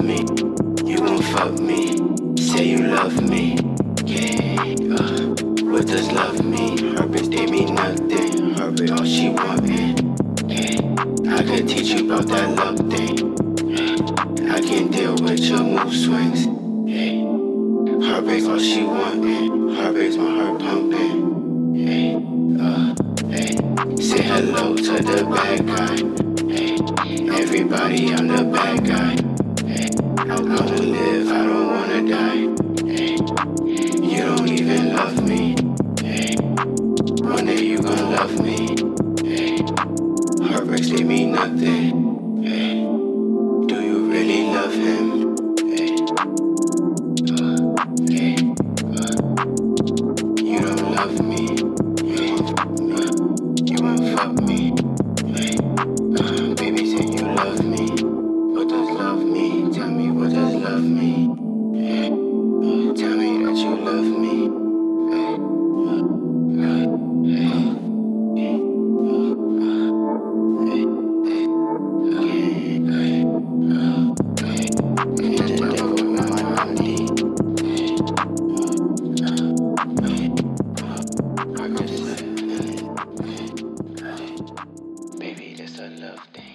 love me. You gon' fuck me. Say you love me. Yeah. Uh, what does love mean? Her bitch, they mean nothing. Her bitch, all she wantin'. Yeah. I could teach you about that love thing. Yeah. I can deal with your mood swings. Yeah. Her bitch, all she wantin'. Her bitch, my heart pumping. Uh. Say hello to the bad guy. Hey, everybody, I'm the bad guy. I wanna live, I don't wanna die. You don't even love me. One day you love me. Hey, heartbreaks they mean I love it.